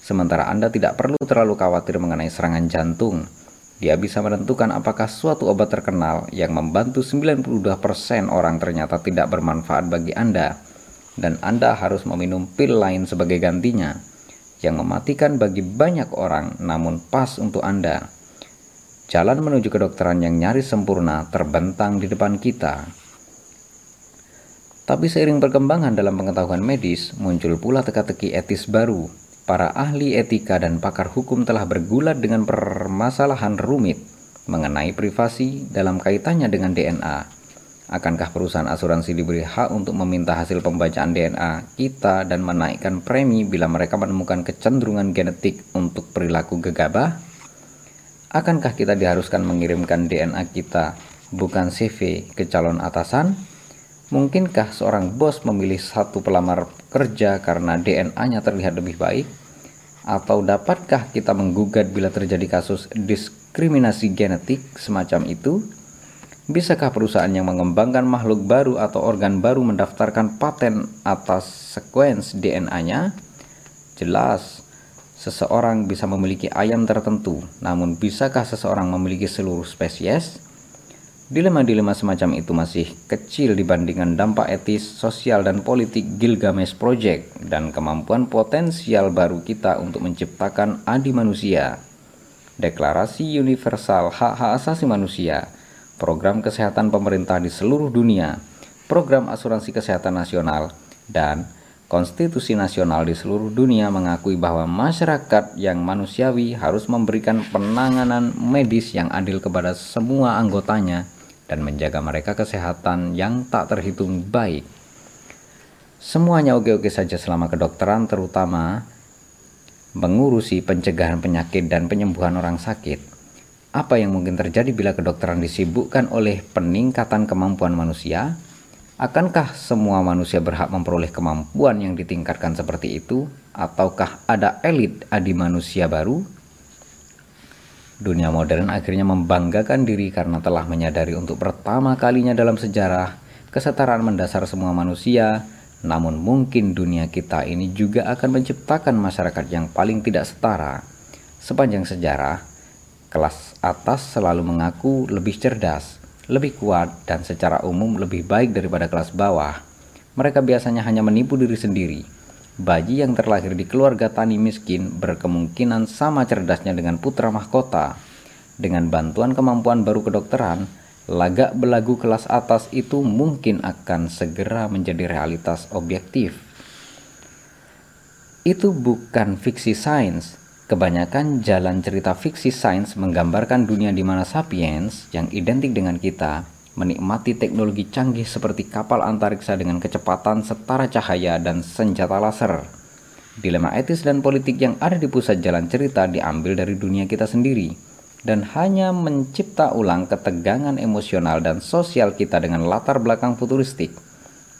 A: Sementara Anda tidak perlu terlalu khawatir mengenai serangan jantung. Dia bisa menentukan apakah suatu obat terkenal yang membantu 92% orang ternyata tidak bermanfaat bagi Anda dan Anda harus meminum pil lain sebagai gantinya yang mematikan bagi banyak orang namun pas untuk Anda. Jalan menuju kedokteran yang nyaris sempurna terbentang di depan kita. Tapi seiring perkembangan dalam pengetahuan medis, muncul pula teka-teki etis baru. Para ahli etika dan pakar hukum telah bergulat dengan permasalahan rumit mengenai privasi dalam kaitannya dengan DNA. Akankah perusahaan asuransi diberi hak untuk meminta hasil pembacaan DNA kita dan menaikkan premi bila mereka menemukan kecenderungan genetik untuk perilaku gegabah? Akankah kita diharuskan mengirimkan DNA kita, bukan CV, ke calon atasan? Mungkinkah seorang bos memilih satu pelamar kerja karena DNA-nya terlihat lebih baik? Atau dapatkah kita menggugat bila terjadi kasus diskriminasi genetik semacam itu? Bisakah perusahaan yang mengembangkan makhluk baru atau organ baru mendaftarkan paten atas sekuens DNA-nya? Jelas, seseorang bisa memiliki ayam tertentu, namun bisakah seseorang memiliki seluruh spesies? Dilema-dilema semacam itu masih kecil dibandingkan dampak etis, sosial, dan politik Gilgamesh Project dan kemampuan potensial baru kita untuk menciptakan adi manusia. Deklarasi Universal Hak-Hak Asasi Manusia program kesehatan pemerintah di seluruh dunia, program asuransi kesehatan nasional, dan konstitusi nasional di seluruh dunia mengakui bahwa masyarakat yang manusiawi harus memberikan penanganan medis yang adil kepada semua anggotanya dan menjaga mereka kesehatan yang tak terhitung baik. Semuanya oke-oke saja selama kedokteran terutama mengurusi pencegahan penyakit dan penyembuhan orang sakit apa yang mungkin terjadi bila kedokteran disibukkan oleh peningkatan kemampuan manusia? Akankah semua manusia berhak memperoleh kemampuan yang ditingkatkan seperti itu? Ataukah ada elit adi manusia baru? Dunia modern akhirnya membanggakan diri karena telah menyadari untuk pertama kalinya dalam sejarah kesetaraan mendasar semua manusia, namun mungkin dunia kita ini juga akan menciptakan masyarakat yang paling tidak setara. Sepanjang sejarah, Kelas atas selalu mengaku lebih cerdas, lebih kuat, dan secara umum lebih baik daripada kelas bawah. Mereka biasanya hanya menipu diri sendiri. Bayi yang terlahir di keluarga tani miskin berkemungkinan sama cerdasnya dengan putra mahkota. Dengan bantuan kemampuan baru kedokteran, lagak belagu kelas atas itu mungkin akan segera menjadi realitas objektif. Itu bukan fiksi sains, Kebanyakan jalan cerita fiksi sains menggambarkan dunia di mana sapiens yang identik dengan kita menikmati teknologi canggih seperti kapal antariksa dengan kecepatan setara cahaya dan senjata laser. Dilema etis dan politik yang ada di pusat jalan cerita diambil dari dunia kita sendiri dan hanya mencipta ulang ketegangan emosional dan sosial kita dengan latar belakang futuristik.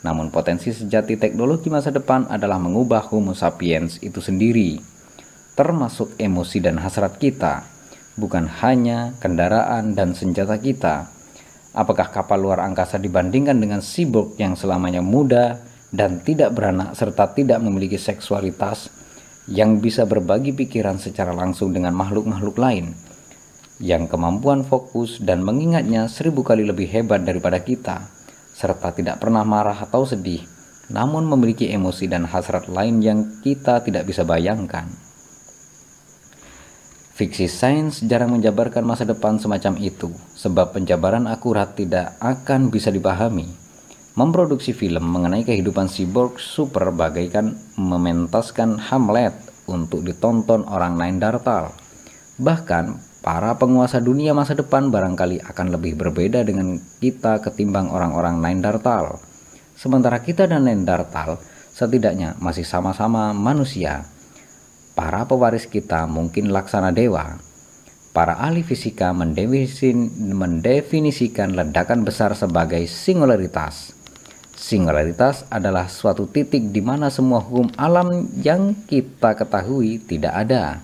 A: Namun potensi sejati teknologi masa depan adalah mengubah Homo sapiens itu sendiri termasuk emosi dan hasrat kita, bukan hanya kendaraan dan senjata kita. Apakah kapal luar angkasa dibandingkan dengan cyborg yang selamanya muda dan tidak beranak serta tidak memiliki seksualitas yang bisa berbagi pikiran secara langsung dengan makhluk-makhluk lain yang kemampuan fokus dan mengingatnya seribu kali lebih hebat daripada kita serta tidak pernah marah atau sedih namun memiliki emosi dan hasrat lain yang kita tidak bisa bayangkan. Fiksi sains jarang menjabarkan masa depan semacam itu, sebab penjabaran akurat tidak akan bisa dipahami. Memproduksi film mengenai kehidupan cyborg super bagaikan mementaskan Hamlet untuk ditonton orang Neanderthal. Bahkan, para penguasa dunia masa depan barangkali akan lebih berbeda dengan kita ketimbang orang-orang Neanderthal. Sementara kita dan Neanderthal setidaknya masih sama-sama manusia Para pewaris kita mungkin laksana dewa. Para ahli fisika mendefinisikan ledakan besar sebagai singularitas. Singularitas adalah suatu titik di mana semua hukum alam yang kita ketahui tidak ada.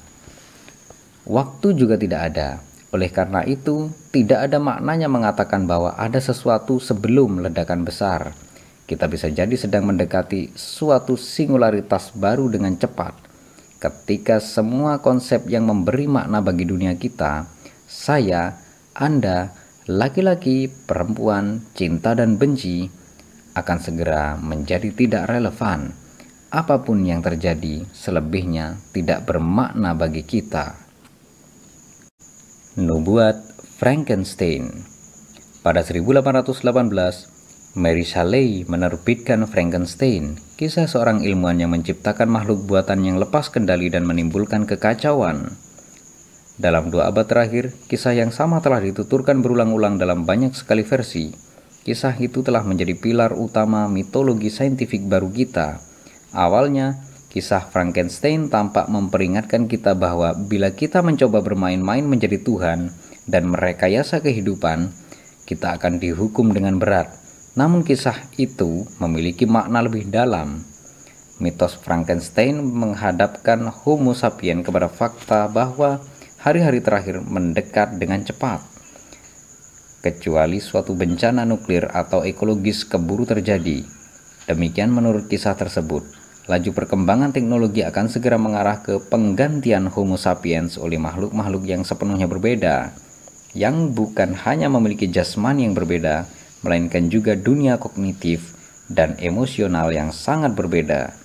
A: Waktu juga tidak ada. Oleh karena itu, tidak ada maknanya mengatakan bahwa ada sesuatu sebelum ledakan besar. Kita bisa jadi sedang mendekati suatu singularitas baru dengan cepat ketika semua konsep yang memberi makna bagi dunia kita, saya, Anda, laki-laki, perempuan, cinta dan benci akan segera menjadi tidak relevan. Apa pun yang terjadi, selebihnya tidak bermakna bagi kita. Nubuat Frankenstein Pada 1818, Mary Shelley menerbitkan Frankenstein, kisah seorang ilmuwan yang menciptakan makhluk buatan yang lepas kendali dan menimbulkan kekacauan. Dalam dua abad terakhir, kisah yang sama telah dituturkan berulang-ulang dalam banyak sekali versi. kisah itu telah menjadi pilar utama mitologi saintifik baru kita. Awalnya, kisah Frankenstein tampak memperingatkan kita bahwa bila kita mencoba bermain-main menjadi Tuhan dan merekayasa kehidupan, kita akan dihukum dengan berat. Namun kisah itu memiliki makna lebih dalam. Mitos Frankenstein menghadapkan Homo sapiens kepada fakta bahwa hari-hari terakhir mendekat dengan cepat. Kecuali suatu bencana nuklir atau ekologis keburu terjadi. Demikian menurut kisah tersebut. Laju perkembangan teknologi akan segera mengarah ke penggantian Homo sapiens oleh makhluk-makhluk yang sepenuhnya berbeda, yang bukan hanya memiliki jasmani yang berbeda, melainkan juga dunia kognitif dan emosional yang sangat berbeda.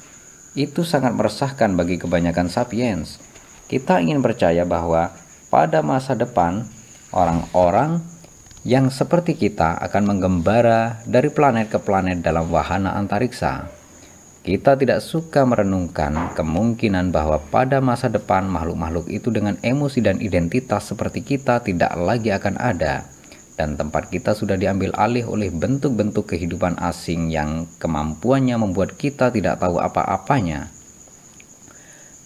A: Itu sangat meresahkan bagi kebanyakan sapiens. Kita ingin percaya bahwa pada masa depan, orang-orang yang seperti kita akan menggembara dari planet ke planet dalam wahana antariksa. Kita tidak suka merenungkan kemungkinan bahwa pada masa depan makhluk-makhluk itu dengan emosi dan identitas seperti kita tidak lagi akan ada dan tempat kita sudah diambil alih oleh bentuk-bentuk kehidupan asing yang kemampuannya membuat kita tidak tahu apa-apanya.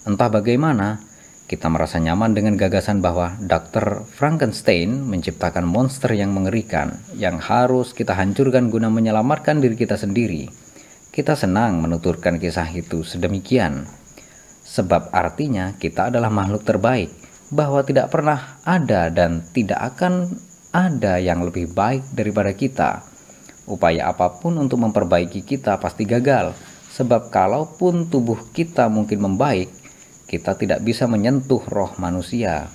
A: Entah bagaimana, kita merasa nyaman dengan gagasan bahwa Dr. Frankenstein menciptakan monster yang mengerikan yang harus kita hancurkan guna menyelamatkan diri kita sendiri. Kita senang menuturkan kisah itu sedemikian, sebab artinya kita adalah makhluk terbaik, bahwa tidak pernah ada dan tidak akan ada yang lebih baik daripada kita. Upaya apa pun untuk memperbaiki kita pasti gagal, sebab kalaupun tubuh kita mungkin membaik, kita tidak bisa menyentuh roh manusia.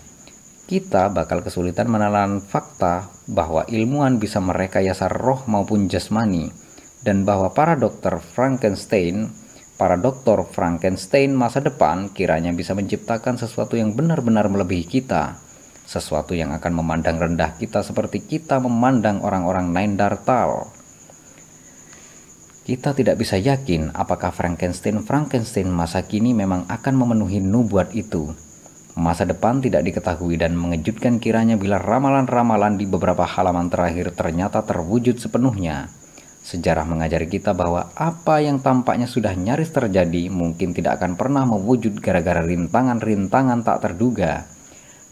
A: Kita bakal kesulitan menelan fakta bahwa ilmuwan bisa merekayasa roh maupun jasmani, dan bahwa para dokter Frankenstein, para dokter Frankenstein masa depan kiranya bisa menciptakan sesuatu yang benar-benar melebihi kita sesuatu yang akan memandang rendah kita seperti kita memandang orang-orang Neanderthal. Kita tidak bisa yakin apakah Frankenstein-Frankenstein masa kini memang akan memenuhi nubuat itu. Masa depan tidak diketahui dan mengejutkan kiranya bila ramalan-ramalan di beberapa halaman terakhir ternyata terwujud sepenuhnya. Sejarah mengajari kita bahwa apa yang tampaknya sudah nyaris terjadi mungkin tidak akan pernah mewujud gara-gara rintangan-rintangan tak terduga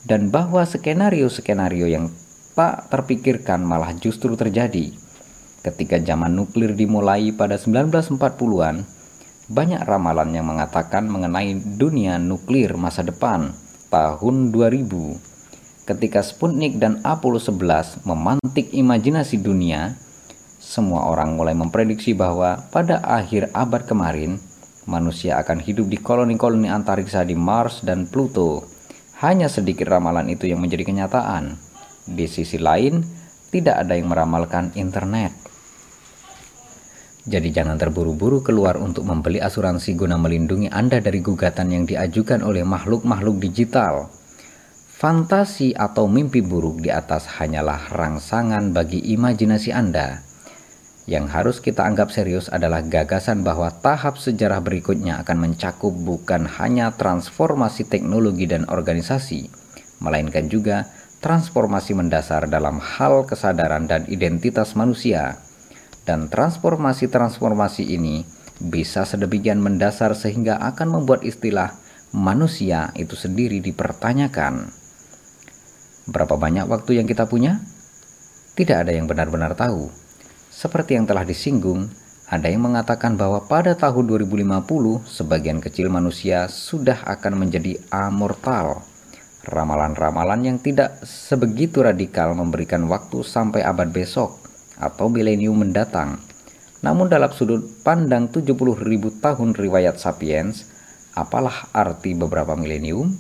A: dan bahwa skenario-skenario yang tak terpikirkan malah justru terjadi. Ketika zaman nuklir dimulai pada 1940-an, banyak ramalan yang mengatakan mengenai dunia nuklir masa depan tahun 2000. Ketika Sputnik dan Apollo 11 memantik imajinasi dunia, semua orang mulai memprediksi bahwa pada akhir abad kemarin, manusia akan hidup di koloni-koloni antariksa di Mars dan Pluto hanya sedikit ramalan itu yang menjadi kenyataan. Di sisi lain, tidak ada yang meramalkan internet. Jadi jangan terburu-buru keluar untuk membeli asuransi guna melindungi Anda dari gugatan yang diajukan oleh makhluk-makhluk digital. Fantasi atau mimpi buruk di atas hanyalah rangsangan bagi imajinasi Anda yang harus kita anggap serius adalah gagasan bahwa tahap sejarah berikutnya akan mencakup bukan hanya transformasi teknologi dan organisasi, melainkan juga transformasi mendasar dalam hal kesadaran dan identitas manusia. Dan transformasi-transformasi ini bisa sedemikian mendasar sehingga akan membuat istilah manusia itu sendiri dipertanyakan. Berapa banyak waktu yang kita punya? Tidak ada yang benar-benar tahu seperti yang telah disinggung, ada yang mengatakan bahwa pada tahun 2050 sebagian kecil manusia sudah akan menjadi amortal. Ramalan-ramalan yang tidak sebegitu radikal memberikan waktu sampai abad besok atau milenium mendatang. Namun dalam sudut pandang 70 ribu tahun riwayat Sapiens, apalah arti beberapa milenium?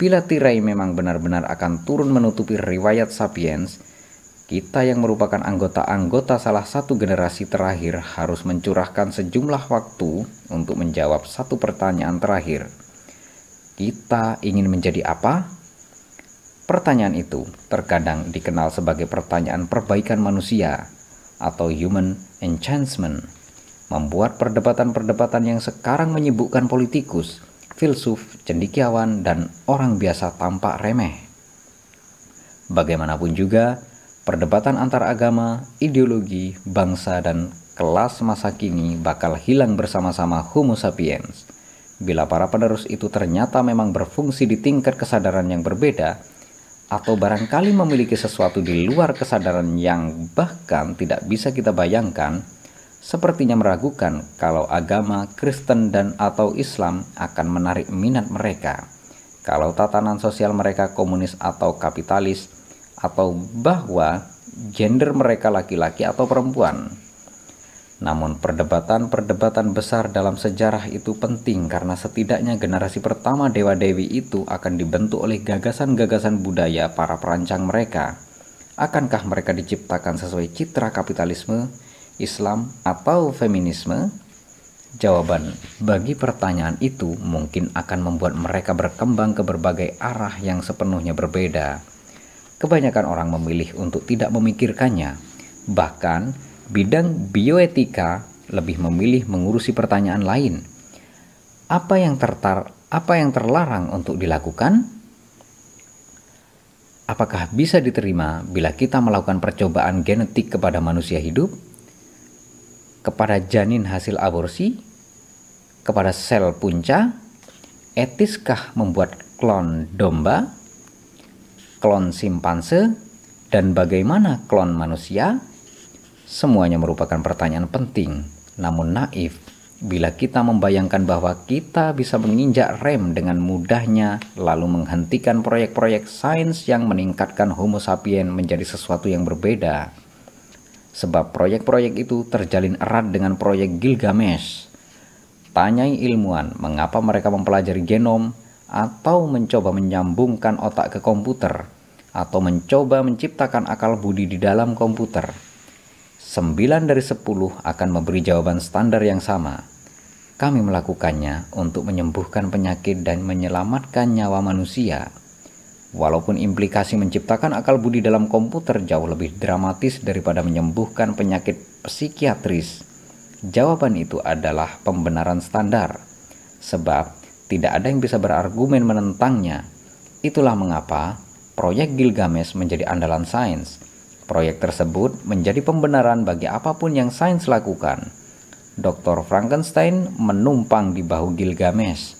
A: Bila tirai memang benar-benar akan turun menutupi riwayat Sapiens, kita yang merupakan anggota-anggota salah satu generasi terakhir harus mencurahkan sejumlah waktu untuk menjawab satu pertanyaan terakhir. Kita ingin menjadi apa? Pertanyaan itu terkadang dikenal sebagai pertanyaan perbaikan manusia atau human enhancement, membuat perdebatan-perdebatan yang sekarang menyibukkan politikus, filsuf, cendikiawan, dan orang biasa tampak remeh. Bagaimanapun juga, perdebatan antar agama, ideologi, bangsa, dan kelas masa kini bakal hilang bersama-sama Homo sapiens. Bila para penerus itu ternyata memang berfungsi di tingkat kesadaran yang berbeda, atau barangkali memiliki sesuatu di luar kesadaran yang bahkan tidak bisa kita bayangkan, sepertinya meragukan kalau agama Kristen dan atau Islam akan menarik minat mereka. Kalau tatanan sosial mereka komunis atau kapitalis, atau bahwa gender mereka laki-laki atau perempuan. Namun perdebatan-perdebatan besar dalam sejarah itu penting karena setidaknya generasi pertama dewa-dewi itu akan dibentuk oleh gagasan-gagasan budaya para perancang mereka. Akankah mereka diciptakan sesuai citra kapitalisme, Islam, atau feminisme? Jawaban bagi pertanyaan itu mungkin akan membuat mereka berkembang ke berbagai arah yang sepenuhnya berbeda. Kebanyakan orang memilih untuk tidak memikirkannya, bahkan bidang bioetika lebih memilih mengurusi pertanyaan lain. Apa yang tertar apa yang terlarang untuk dilakukan? Apakah bisa diterima bila kita melakukan percobaan genetik kepada manusia hidup? Kepada janin hasil aborsi? Kepada sel punca? Etiskah membuat klon domba? Klon simpanse? Dan bagaimana klon manusia? Semuanya merupakan pertanyaan penting, namun naif bila kita membayangkan bahwa kita bisa menginjak rem dengan mudahnya lalu menghentikan proyek-proyek sains yang meningkatkan Homo sapien menjadi sesuatu yang berbeda. Sebab proyek-proyek itu terjalin erat dengan proyek Gilgamesh. Tanyai ilmuwan mengapa mereka mempelajari genom atau mencoba menyambungkan otak ke komputer atau mencoba menciptakan akal budi di dalam komputer 9 dari 10 akan memberi jawaban standar yang sama. Kami melakukannya untuk menyembuhkan penyakit dan menyelamatkan nyawa manusia. Walaupun implikasi menciptakan akal budi dalam komputer jauh lebih dramatis daripada menyembuhkan penyakit psikiatris, jawaban itu adalah pembenaran standar. Sebab tidak ada yang bisa berargumen menentangnya. Itulah mengapa proyek Gilgamesh menjadi andalan sains Proyek tersebut menjadi pembenaran bagi apa pun yang sains lakukan. Dr. Frankenstein menumpang di bahu Gilgamesh.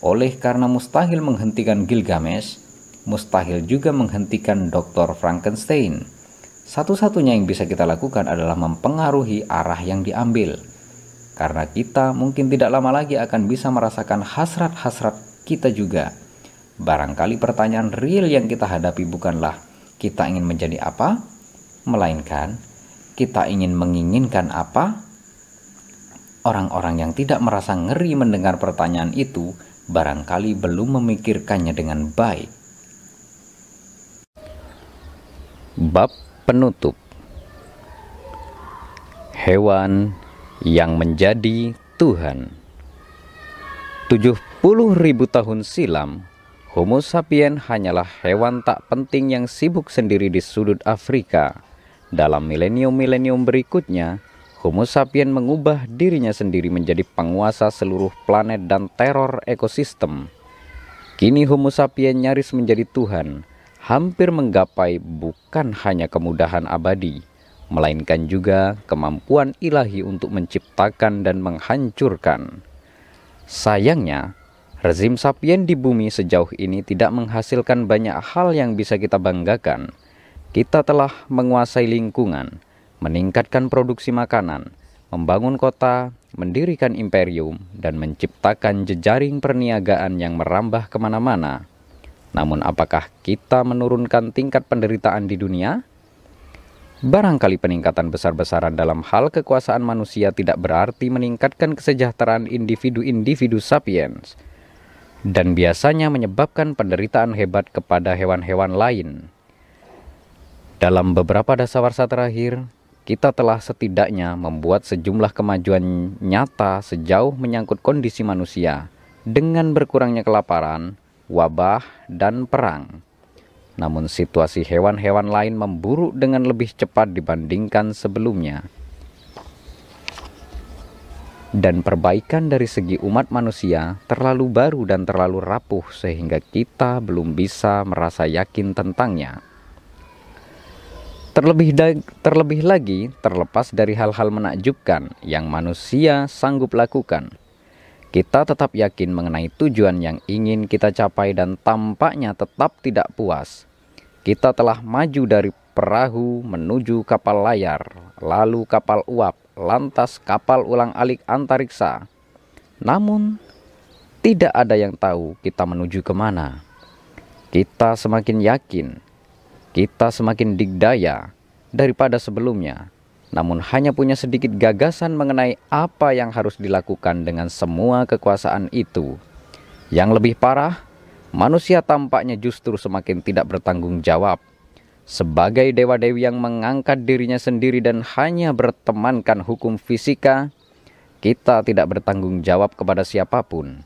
A: Oleh karena mustahil menghentikan Gilgamesh, mustahil juga menghentikan Dr. Frankenstein. Satu-satunya yang bisa kita lakukan adalah mempengaruhi arah yang diambil. Karena kita mungkin tidak lama lagi akan bisa merasakan hasrat-hasrat kita juga. Barangkali pertanyaan real yang kita hadapi bukanlah kita ingin menjadi apa, melainkan kita ingin menginginkan apa. Orang-orang yang tidak merasa ngeri mendengar pertanyaan itu barangkali belum memikirkannya dengan baik. Bab penutup Hewan yang menjadi Tuhan 70 ribu tahun silam Homo sapien hanyalah hewan tak penting yang sibuk sendiri di sudut Afrika. Dalam milenium-milenium berikutnya, Homo sapien mengubah dirinya sendiri menjadi penguasa seluruh planet dan teror ekosistem. Kini Homo sapien nyaris menjadi Tuhan, hampir menggapai bukan hanya kemudahan abadi, melainkan juga kemampuan ilahi untuk menciptakan dan menghancurkan. Sayangnya, Rezim sapien di bumi sejauh ini tidak menghasilkan banyak hal yang bisa kita banggakan. Kita telah menguasai lingkungan, meningkatkan produksi makanan, membangun kota, mendirikan imperium, dan menciptakan jejaring perniagaan yang merambah ke mana-mana. Namun apakah kita menurunkan tingkat penderitaan di dunia? Barangkali peningkatan besar-besaran dalam hal kekuasaan manusia tidak berarti meningkatkan kesejahteraan individu-individu sapiens dan biasanya menyebabkan penderitaan hebat kepada hewan-hewan lain. Dalam beberapa dasawarsa terakhir, kita telah setidaknya membuat sejumlah kemajuan nyata sejauh menyangkut kondisi manusia dengan berkurangnya kelaparan, wabah, dan perang. Namun situasi hewan-hewan lain memburuk dengan lebih cepat dibandingkan sebelumnya dan perbaikan dari segi umat manusia terlalu baru dan terlalu rapuh sehingga kita belum bisa merasa yakin tentangnya. Terlebih, terlebih lagi, terlepas dari hal-hal menakjubkan yang manusia sanggup lakukan, kita tetap yakin mengenai tujuan yang ingin kita capai dan tampaknya tetap tidak puas. Kita telah maju dari perahu menuju kapal layar, lalu kapal uap, lantas kapal ulang-alik antariksa. Namun, tidak ada yang tahu kita menuju ke mana. Kita semakin yakin, kita semakin digdaya daripada sebelumnya, namun hanya punya sedikit gagasan mengenai apa yang harus dilakukan dengan semua kekuasaan itu. Yang lebih parah, manusia tampaknya justru semakin tidak bertanggung jawab sebagai dewa-dewi yang mengangkat dirinya sendiri dan hanya bertemankan hukum fisika, kita tidak bertanggung jawab kepada siapa pun.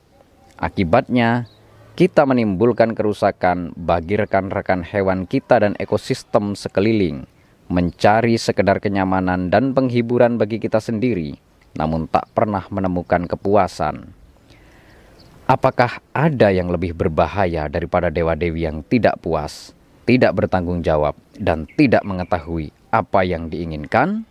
A: Akibatnya, kita menimbulkan kerusakan bagi rekan-rekan hewan kita dan ekosistem sekeliling, mencari sekedar kenyamanan dan penghiburan bagi kita sendiri, namun tak pernah menemukan kepuasan. Apakah ada yang lebih berbahaya daripada dewa-dewi yang tidak puas? Tidak bertanggung jawab, dan tidak mengetahui apa yang diinginkan?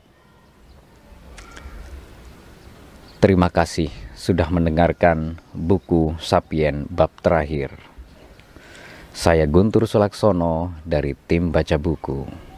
A: Terima kasih sudah mendengarkan buku Sapien bab terakhir. Saya Guntur Sulaksono dari tim baca buku.